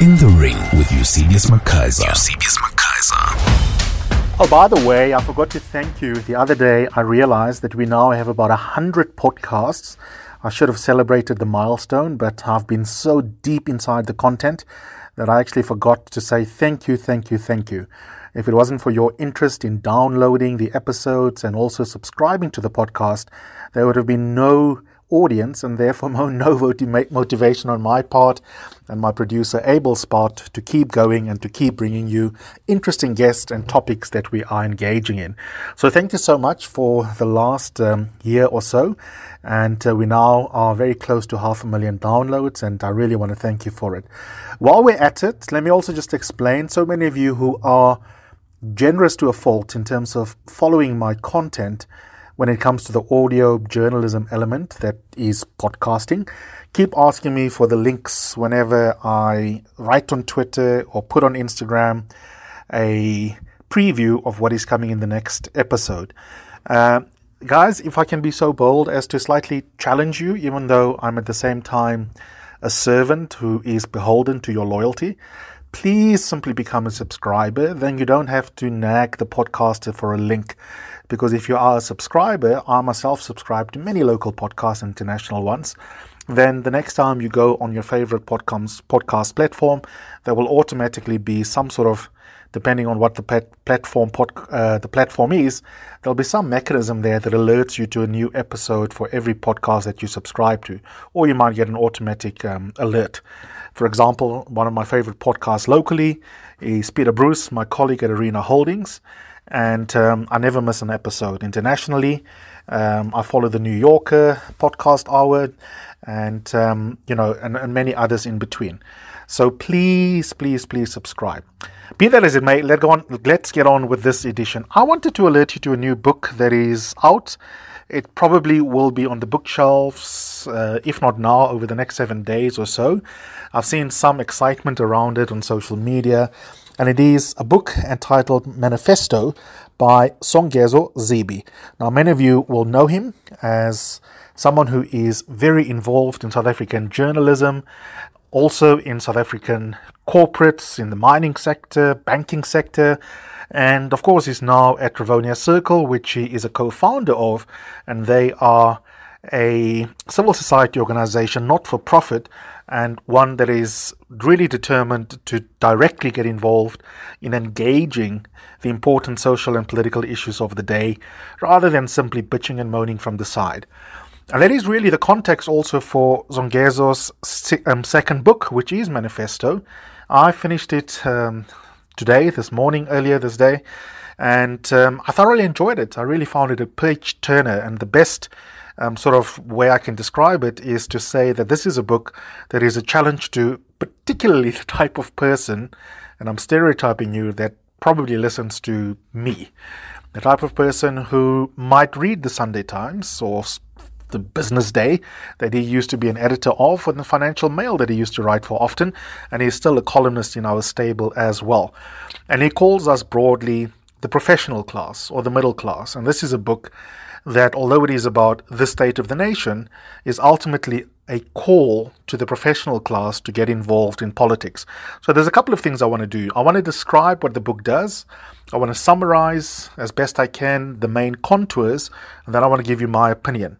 In the Ring with Eusebius McKaiser. Eusebius McKaiser. Oh, by the way, I forgot to thank you. The other day, I realized that we now have about 100 podcasts. I should have celebrated the milestone, but I've been so deep inside the content that I actually forgot to say thank you, thank you, thank you. If it wasn't for your interest in downloading the episodes and also subscribing to the podcast, there would have been no audience and therefore no motivation on my part and my producer Abel's part to keep going and to keep bringing you interesting guests and topics that we are engaging in. So thank you so much for the last um, year or so. And uh, we now are very close to half a million downloads, and I really want to thank you for it. While we're at it, let me also just explain so many of you who are generous to a fault in terms of following my content when it comes to the audio journalism element that is podcasting. Keep asking me for the links whenever I write on Twitter or put on Instagram a preview of what is coming in the next episode. Uh, guys, if I can be so bold as to slightly challenge you, even though I'm at the same time a servant who is beholden to your loyalty, please simply become a subscriber. Then you don't have to nag the podcaster for a link because if you are a subscriber, I myself subscribe to many local podcasts, international ones, then the next time you go on your favorite podcast, platform, there will automatically be some sort of depending on what the platform pod, uh, the platform is, there'll be some mechanism there that alerts you to a new episode for every podcast that you subscribe to, or you might get an automatic um, alert. For example, one of my favorite podcasts locally is Peter Bruce, my colleague at Arena Holdings, and um, I never miss an episode. Internationally, um, I follow the New Yorker podcast hour, and um, you know, and, and, many others in between. So please, please, please subscribe. Be that as it may, let go on, let's get on with this edition. I wanted to alert you to a new book that is out. It probably will be on the bookshelves, uh, if not now, over the next seven days or so. I've seen some excitement around it on social media and it is a book entitled Manifesto by Songezo Zibi. Now, many of you will know him as someone who is very involved in South African journalism, also in South African corporates, in the mining sector, banking sector, and of course, he's now at Rivonia Circle, which he is a co founder of, and they are a civil society organization, not for profit, and one that is really determined to directly get involved in engaging the important social and political issues of the day rather than simply bitching and moaning from the side. And that is really the context also for Songezo's um, second book, which is Manifesto. I finished it um, today, this morning, earlier this day, and um, I thoroughly enjoyed it. I really found it a page turner and the best um, sort of way I can describe it is to say that this is a book that is a challenge to particularly the type of person, and I'm stereotyping you, that probably listens to me. The type of person who might read the Sunday Times or the business day that he used to be an editor of, and the financial mail that he used to write for often, and he's still a columnist in our stable as well. And he calls us broadly the professional class or the middle class. And this is a book that, although it is about the state of the nation, is ultimately a call to the professional class to get involved in politics. So there's a couple of things I want to do. I want to describe what the book does. I want to summarize as best I can the main contours, and then I want to give you my opinion.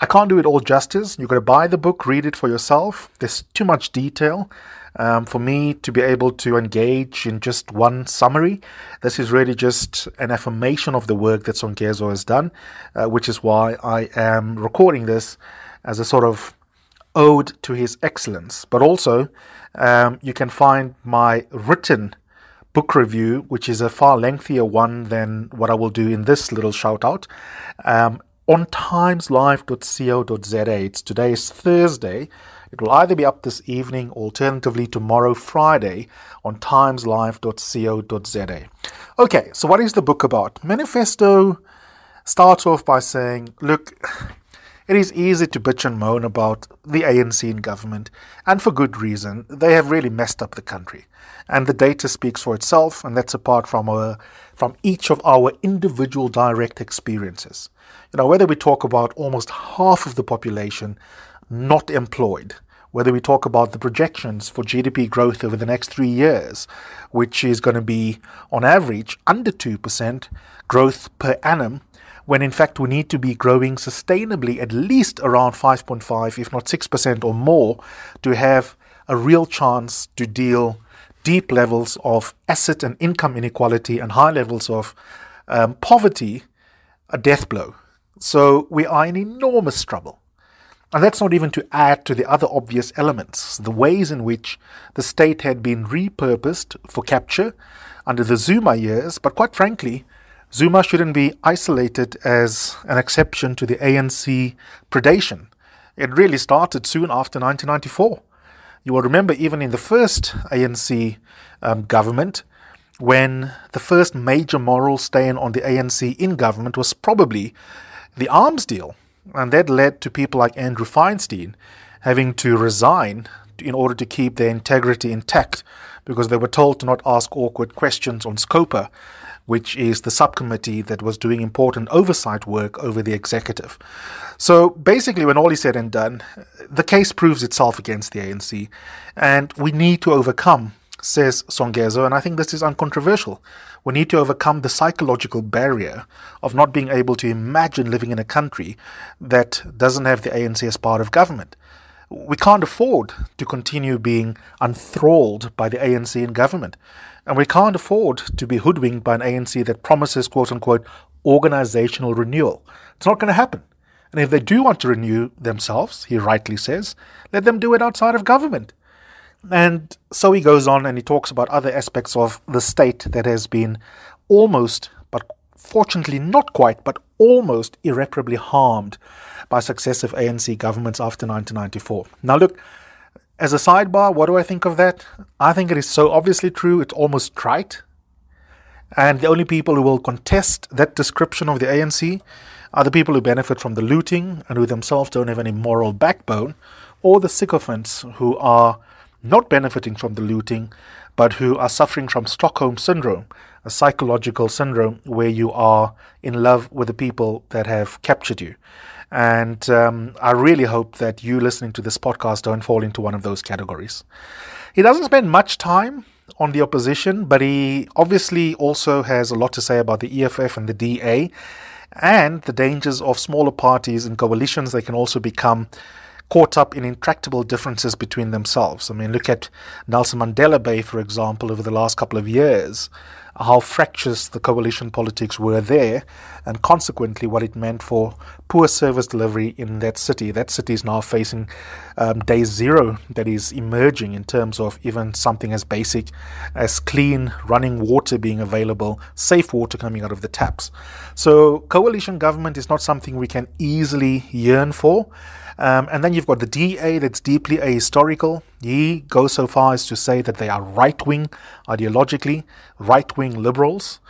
I can't do it all justice. You've got to buy the book, read it for yourself. There's too much detail um, for me to be able to engage in just one summary. This is really just an affirmation of the work that Songezo has done, uh, which is why I am recording this as a sort of ode to his excellence. But also, um, you can find my written book review, which is a far lengthier one than what I will do in this little shout out. Um, on timeslive.co.za. It's today is Thursday. It will either be up this evening, alternatively tomorrow, Friday, on timeslive.co.za. Okay, so what is the book about? Manifesto starts off by saying, look, it is easy to bitch and moan about the ANC in government, and for good reason. They have really messed up the country. And the data speaks for itself, and that's apart from our from each of our individual direct experiences. You know, whether we talk about almost half of the population not employed, whether we talk about the projections for GDP growth over the next three years, which is going to be on average under 2% growth per annum, when in fact we need to be growing sustainably at least around 5.5, if not 6% or more, to have a real chance to deal deep levels of asset and income inequality and high levels of um, poverty a death blow. So we are in enormous trouble. And that's not even to add to the other obvious elements, the ways in which the state had been repurposed for capture under the Zuma years, but quite frankly, Zuma shouldn't be isolated as an exception to the ANC predation. It really started soon after 1994. You will remember, even in the first ANC um, government, when the first major moral stain on the ANC in government was probably the arms deal. And that led to people like Andrew Feinstein having to resign in order to keep their integrity intact because they were told to not ask awkward questions on SCOPA, which is the subcommittee that was doing important oversight work over the executive. So basically, when all is said and done, the case proves itself against the ANC, and we need to overcome says Songezo, and I think this is uncontroversial. We need to overcome the psychological barrier of not being able to imagine living in a country that doesn't have the ANC as part of government. We can't afford to continue being enthralled by the ANC in government. And we can't afford to be hoodwinked by an ANC that promises, quote unquote, organizational renewal. It's not going to happen. And if they do want to renew themselves, he rightly says, let them do it outside of government. And so he goes on and he talks about other aspects of the state that has been almost, but fortunately not quite, but almost irreparably harmed by successive ANC governments after 1994. Now, look, as a sidebar, what do I think of that? I think it is so obviously true, it's almost trite. And the only people who will contest that description of the ANC are the people who benefit from the looting and who themselves don't have any moral backbone, or the sycophants who are not benefiting from the looting, but who are suffering from Stockholm syndrome, a psychological syndrome where you are in love with the people that have captured you. And um, I really hope that you listening to this podcast don't fall into one of those categories. He doesn't spend much time on the opposition, but he obviously also has a lot to say about the EFF and the DA and the dangers of smaller parties and coalitions. They can also become caught up in intractable differences between themselves. I mean, look at Nelson Mandela Bay, for example, over the last couple of years, how fractious the coalition politics were there, and consequently what it meant for poor service delivery in that city. That city is now facing um, day zero that is emerging in terms of even something as basic as clean running water being available, safe water coming out of the taps. So, coalition government is not something we can easily yearn for. Um, and then you've got the DA that's deeply ahistorical. He goes so far as to say that they are right wing ideologically, right wing liberals.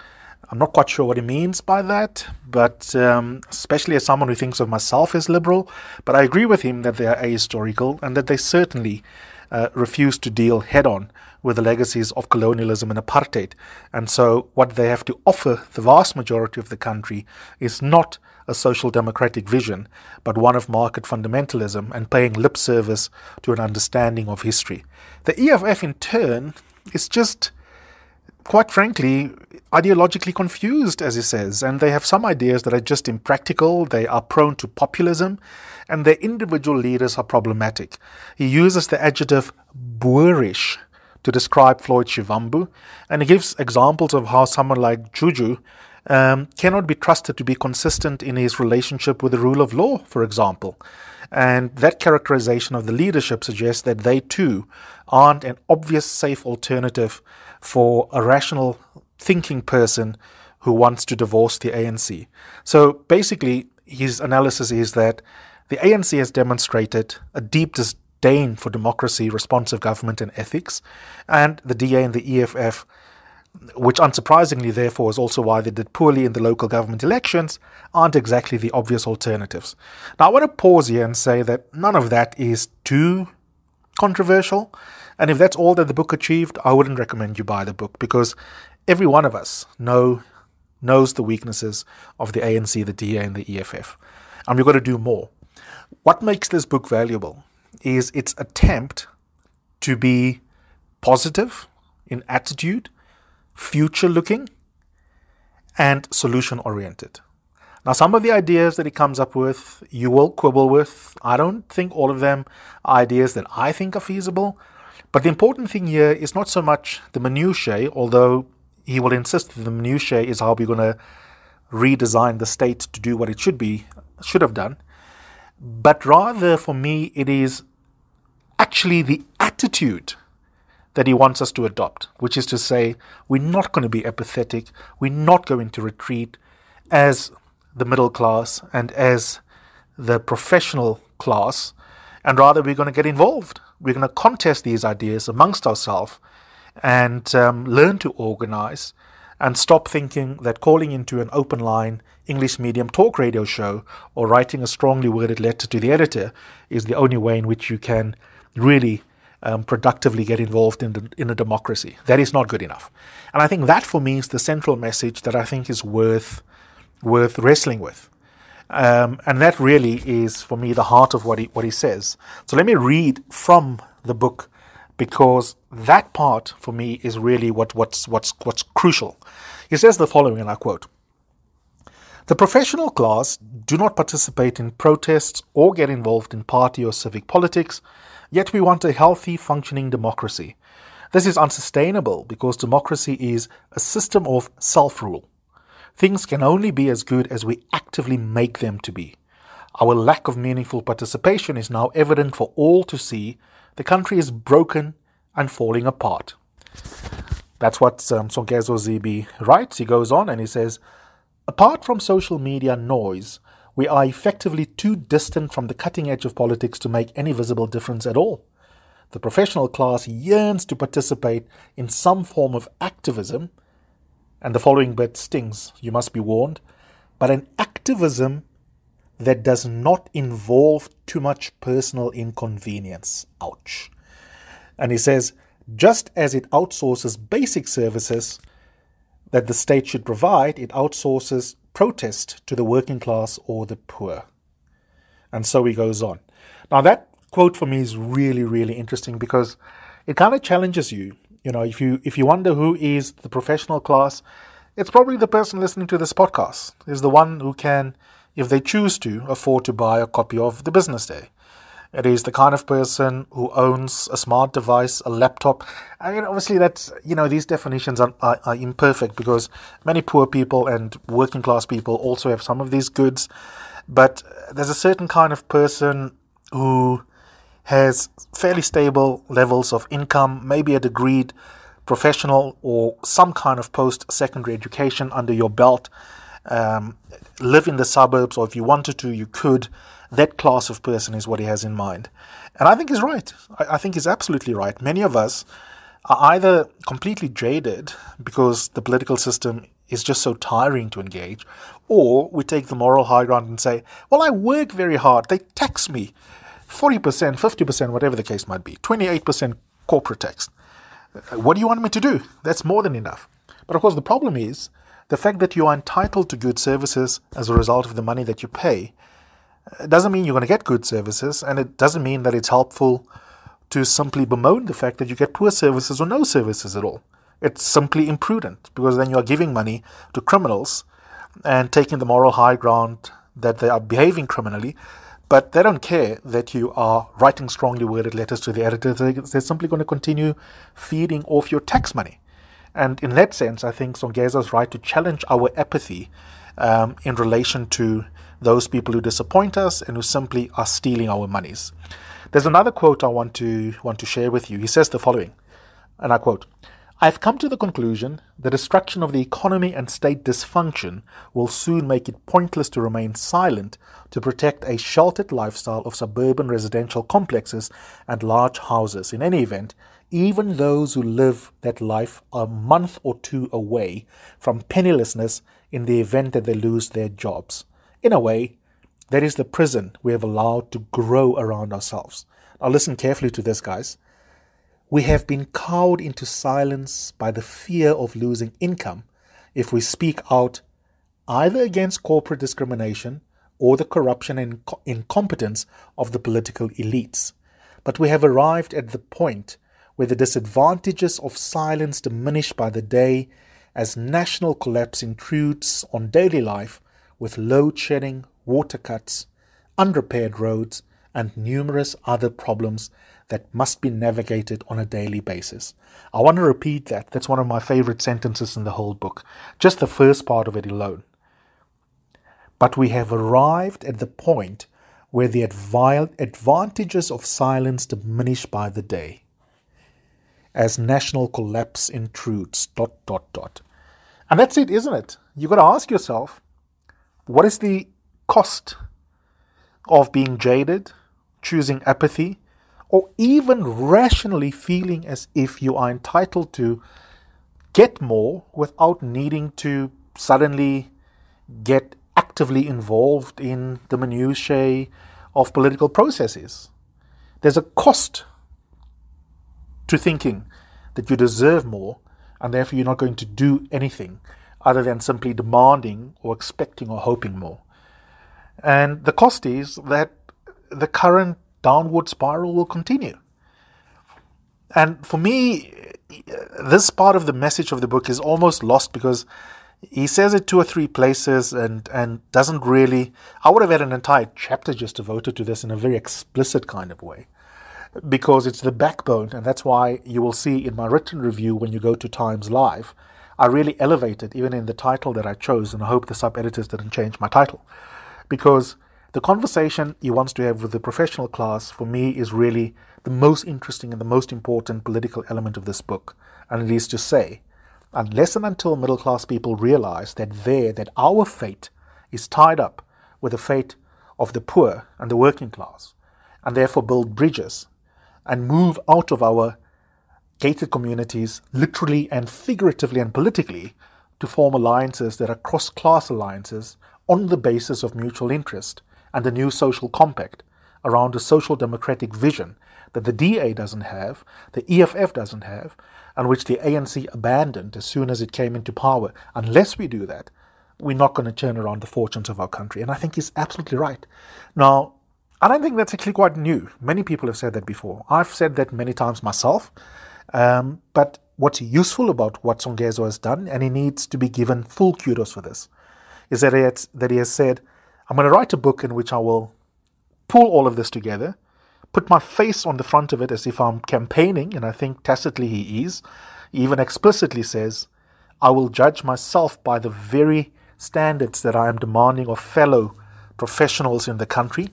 I'm not quite sure what he means by that, but um, especially as someone who thinks of myself as liberal, but I agree with him that they are ahistorical and that they certainly uh, refuse to deal head on with the legacies of colonialism and apartheid. And so, what they have to offer the vast majority of the country is not a social democratic vision, but one of market fundamentalism and paying lip service to an understanding of history. The EFF, in turn, is just, quite frankly, ideologically confused, as he says, and they have some ideas that are just impractical, they are prone to populism, and their individual leaders are problematic. He uses the adjective boorish to describe Floyd Shivambu, and he gives examples of how someone like Juju um, cannot be trusted to be consistent in his relationship with the rule of law, for example. And that characterization of the leadership suggests that they too aren't an obvious safe alternative for a rational thinking person who wants to divorce the ANC. So basically, his analysis is that the ANC has demonstrated a deep disdain for democracy, responsive government, and ethics, and the DA and the EFF which unsurprisingly, therefore, is also why they did poorly in the local government elections, aren't exactly the obvious alternatives. Now, I want to pause here and say that none of that is too controversial. And if that's all that the book achieved, I wouldn't recommend you buy the book because every one of us know knows the weaknesses of the ANC, the DA, and the EFF. And we've got to do more. What makes this book valuable is its attempt to be positive in attitude, future looking, and solution oriented. Now, some of the ideas that he comes up with, you will quibble with. I don't think all of them are ideas that I think are feasible. But the important thing here is not so much the minutiae, although he will insist that the minutiae is how we're going to redesign the state to do what it should be, should have done. But rather, for me, it is actually the attitude that he wants us to adopt, which is to say, we're not going to be apathetic, we're not going to retreat as the middle class and as the professional class, and rather we're going to get involved. We're going to contest these ideas amongst ourselves and um, learn to organize and stop thinking that calling into an open line English medium talk radio show or writing a strongly worded letter to the editor is the only way in which you can really um, productively get involved in, the, in a democracy. That is not good enough. And I think that for me is the central message that I think is worth worth wrestling with. Um, and that really is, for me, the heart of what he, what he says. So let me read from the book because that part, for me, is really what, what's, what's, what's crucial. He says the following, and I quote The professional class do not participate in protests or get involved in party or civic politics, yet we want a healthy, functioning democracy. This is unsustainable because democracy is a system of self rule. Things can only be as good as we actively make them to be. Our lack of meaningful participation is now evident for all to see. The country is broken and falling apart. That's what um, Songezo Zibi writes. He goes on and he says, Apart from social media noise, we are effectively too distant from the cutting edge of politics to make any visible difference at all. The professional class yearns to participate in some form of activism, and the following bit stings, you must be warned, but an activism that does not involve too much personal inconvenience. Ouch. And he says, just as it outsources basic services that the state should provide, it outsources protest to the working class or the poor. And so he goes on. Now, that quote for me is really, really interesting because it kind of challenges you you know, if you if you wonder who is the professional class, it's probably the person listening to this podcast. Is the one who can, if they choose to, afford to buy a copy of the Business Day. It is the kind of person who owns a smart device, a laptop. I mean, obviously, that's you know these definitions are, are, are imperfect because many poor people and working class people also have some of these goods. But there's a certain kind of person who has fairly stable levels of income, maybe a degreed professional or some kind of post secondary education under your belt, um, live in the suburbs, or if you wanted to, you could. That class of person is what he has in mind. And I think he's right. I, I think he's absolutely right. Many of us are either completely jaded because the political system is just so tiring to engage, or we take the moral high ground and say, Well, I work very hard, they tax me. 40%, 50%, whatever the case might be, 28% corporate tax. Uh, what do you want me to do? That's more than enough. But of course, the problem is the fact that you are entitled to good services as a result of the money that you pay uh, doesn't mean you're going to get good services, and it doesn't mean that it's helpful to simply bemoan the fact that you get poor services or no services at all. It's simply imprudent because then you are giving money to criminals and taking the moral high ground that they are behaving criminally but they don't care that you are writing strongly worded letters to the editor. They're simply going to continue feeding off your tax money. And in that sense, I think is right to challenge our apathy um, in relation to those people who disappoint us and who simply are stealing our monies. There's another quote I want to want to share with you. He says the following, and I quote: I have come to the conclusion the destruction of the economy and state dysfunction will soon make it pointless to remain silent to protect a sheltered lifestyle of suburban residential complexes and large houses. In any event, even those who live that life are a month or two away from pennilessness in the event that they lose their jobs. In a way, that is the prison we have allowed to grow around ourselves. Now, listen carefully to this, guys. We have been cowed into silence by the fear of losing income if we speak out either against corporate discrimination or the corruption and incompetence of the political elites. but we have arrived at the point where the disadvantages of silence diminish by the day as national collapse intrudes on daily life with load shedding, water cuts, unrepaired roads, and numerous other problems that must be navigated on a daily basis. I want to repeat that. That's one of my favorite sentences in the whole book, just the first part of it alone. But we have arrived at the point where the advantages of silence diminish by the day as national collapse intrudes. Dot, dot, dot. And that's it, isn't it? You've got to ask yourself what is the cost of being jaded, choosing apathy, or even rationally feeling as if you are entitled to get more without needing to suddenly get actively involved in the minutiae of political processes. There's a cost to thinking that you deserve more and therefore you're not going to do anything other than simply demanding or expecting or hoping more. And the cost is that the current downward spiral will continue. And for me, this part of the message of the book is almost lost because he says it two or three places and, and doesn't really. I would have had an entire chapter just devoted to this in a very explicit kind of way because it's the backbone, and that's why you will see in my written review when you go to Times Live, I really elevate it even in the title that I chose, and I hope the sub editors didn't change my title because the conversation he wants to have with the professional class, for me, is really the most interesting and the most important political element of this book. And it is to say, unless and until middle class people realize that their, that our fate is tied up with the fate of the poor and the working class, and therefore build bridges and move out of our gated communities, literally and figuratively and politically, to form alliances that are cross class alliances on the basis of mutual interest and a new social compact around a social democratic vision that the DA doesn't have, the EFF doesn't have, and which the ANC abandoned as soon as it came into power. Unless we do that, we're not going to turn around the fortunes of our country. And I think he's absolutely right. Now, I don't think that's actually quite new. Many people have said that before. I've said that many times myself. Um, but what's useful about what Songezo has done, and he needs to be given full kudos for this, is that he, has, that he has said, I'm going to write a book in which I will pull all of this together, put my face on the front of it as if I'm campaigning, and I think tacitly he is. He even explicitly says, I will judge myself by the very standards that I am demanding of fellow professionals in the country.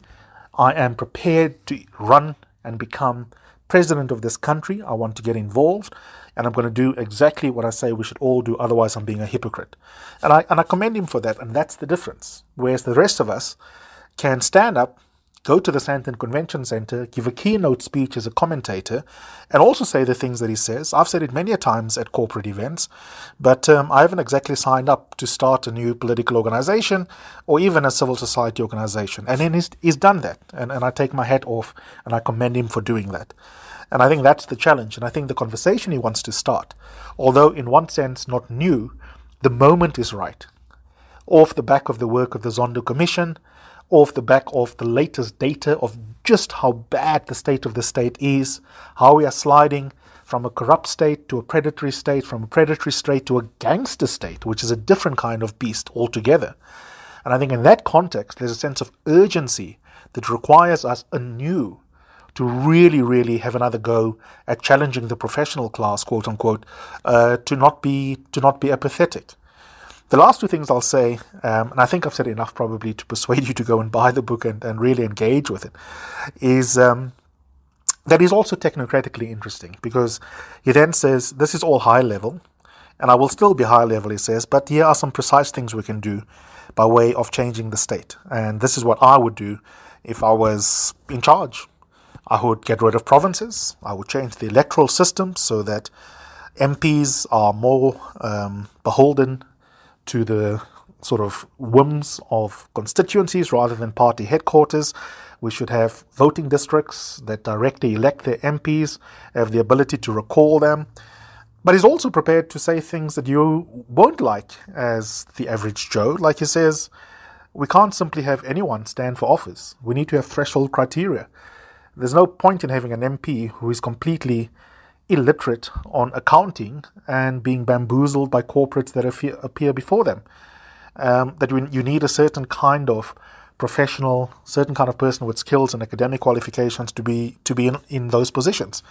I am prepared to run and become president of this country. I want to get involved and I'm going to do exactly what I say we should all do, otherwise, I'm being a hypocrite. And I, and I commend him for that, and that's the difference. Whereas the rest of us can stand up, go to the Sandton Convention Center, give a keynote speech as a commentator, and also say the things that he says. I've said it many a times at corporate events, but um, I haven't exactly signed up to start a new political organization or even a civil society organization. And then he's, he's done that, and, and I take my hat off and I commend him for doing that. And I think that's the challenge. And I think the conversation he wants to start, although in one sense not new, the moment is right. Off the back of the work of the Zondo Commission, off the back of the latest data of just how bad the state of the state is, how we are sliding from a corrupt state to a predatory state, from a predatory state to a gangster state, which is a different kind of beast altogether. And I think in that context, there's a sense of urgency that requires us anew to really, really have another go at challenging the professional class, quote unquote, uh, to not be to not be apathetic. The last two things I'll say, um, and I think I've said enough probably to persuade you to go and buy the book and, and really engage with it, is um, that is also technocratically interesting because he then says this is all high level, and I will still be high level, he says, but here are some precise things we can do by way of changing the state. And this is what I would do if I was in charge I would get rid of provinces. I would change the electoral system so that MPs are more um, beholden to the sort of whims of constituencies rather than party headquarters. We should have voting districts that directly elect their MPs, have the ability to recall them. But he's also prepared to say things that you won't like as the average Joe. Like he says, we can't simply have anyone stand for office. We need to have threshold criteria There's no point in having an MP who is completely illiterate on accounting and being bamboozled by corporates that appear before them. Um, that you need a certain kind of professional, certain kind of person with skills and academic qualifications to be to be in, in those positions.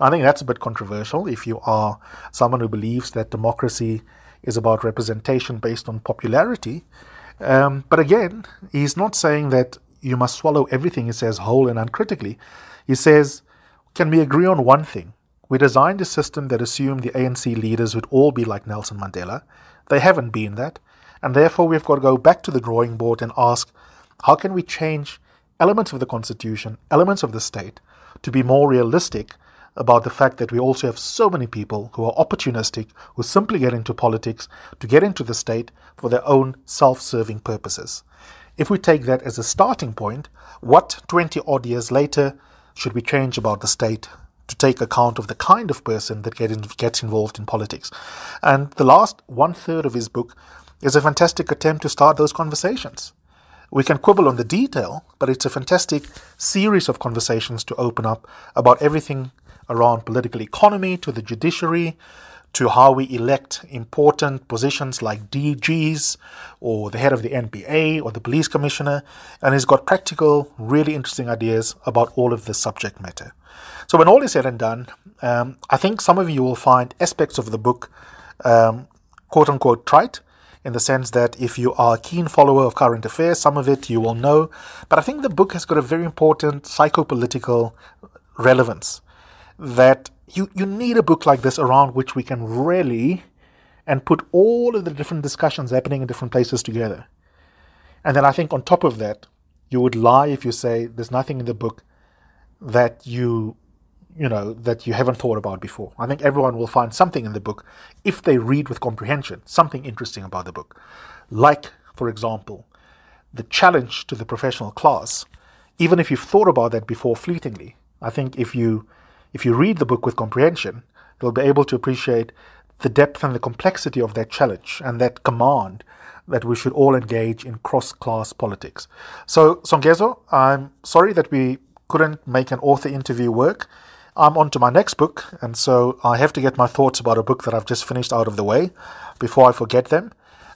I think that's a bit controversial if you are someone who believes that democracy is about representation based on popularity. Um, but again, he's not saying that you must swallow everything he says whole and uncritically. He says, can we agree on one thing? We designed a system that assumed the ANC leaders would all be like Nelson Mandela. They haven't been that. And therefore, we've got to go back to the drawing board and ask how can we change elements of the Constitution, elements of the state, to be more realistic about the fact that we also have so many people who are opportunistic, who simply get into politics to get into the state for their own self serving purposes. If we take that as a starting point, what 20 odd years later should we change about the state to take account of the kind of person that get in, gets involved in politics? And the last one third of his book is a fantastic attempt to start those conversations. We can quibble on the detail, but it's a fantastic series of conversations to open up about everything around political economy to the judiciary to how we elect important positions like DGs or the head of the NPA or the police commissioner. And he's got practical, really interesting ideas about all of this subject matter. So, when all is said and done, um, I think some of you will find aspects of the book um, quote unquote trite in the sense that if you are a keen follower of current affairs, some of it you will know. But I think the book has got a very important psychopolitical relevance that you, you need a book like this around which we can really and put all of the different discussions happening in different places together. And then I think on top of that, you would lie if you say there's nothing in the book that you you know that you haven't thought about before. I think everyone will find something in the book if they read with comprehension, something interesting about the book. Like, for example, the challenge to the professional class, even if you've thought about that before fleetingly. I think if you if you read the book with comprehension, you'll be able to appreciate the depth and the complexity of that challenge and that command that we should all engage in cross class politics. So, Songezo, I'm sorry that we couldn't make an author interview work. I'm on to my next book, and so I have to get my thoughts about a book that I've just finished out of the way before I forget them.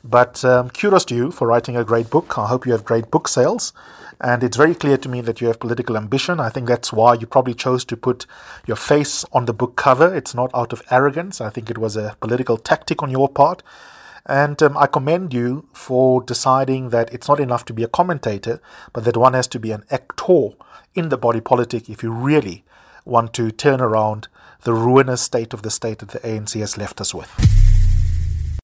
But um, kudos to you for writing a great book. I hope you have great book sales. And it's very clear to me that you have political ambition. I think that's why you probably chose to put your face on the book cover. It's not out of arrogance. I think it was a political tactic on your part. And um, I commend you for deciding that it's not enough to be a commentator, but that one has to be an actor in the body politic if you really want to turn around the ruinous state of the state that the ANC has left us with.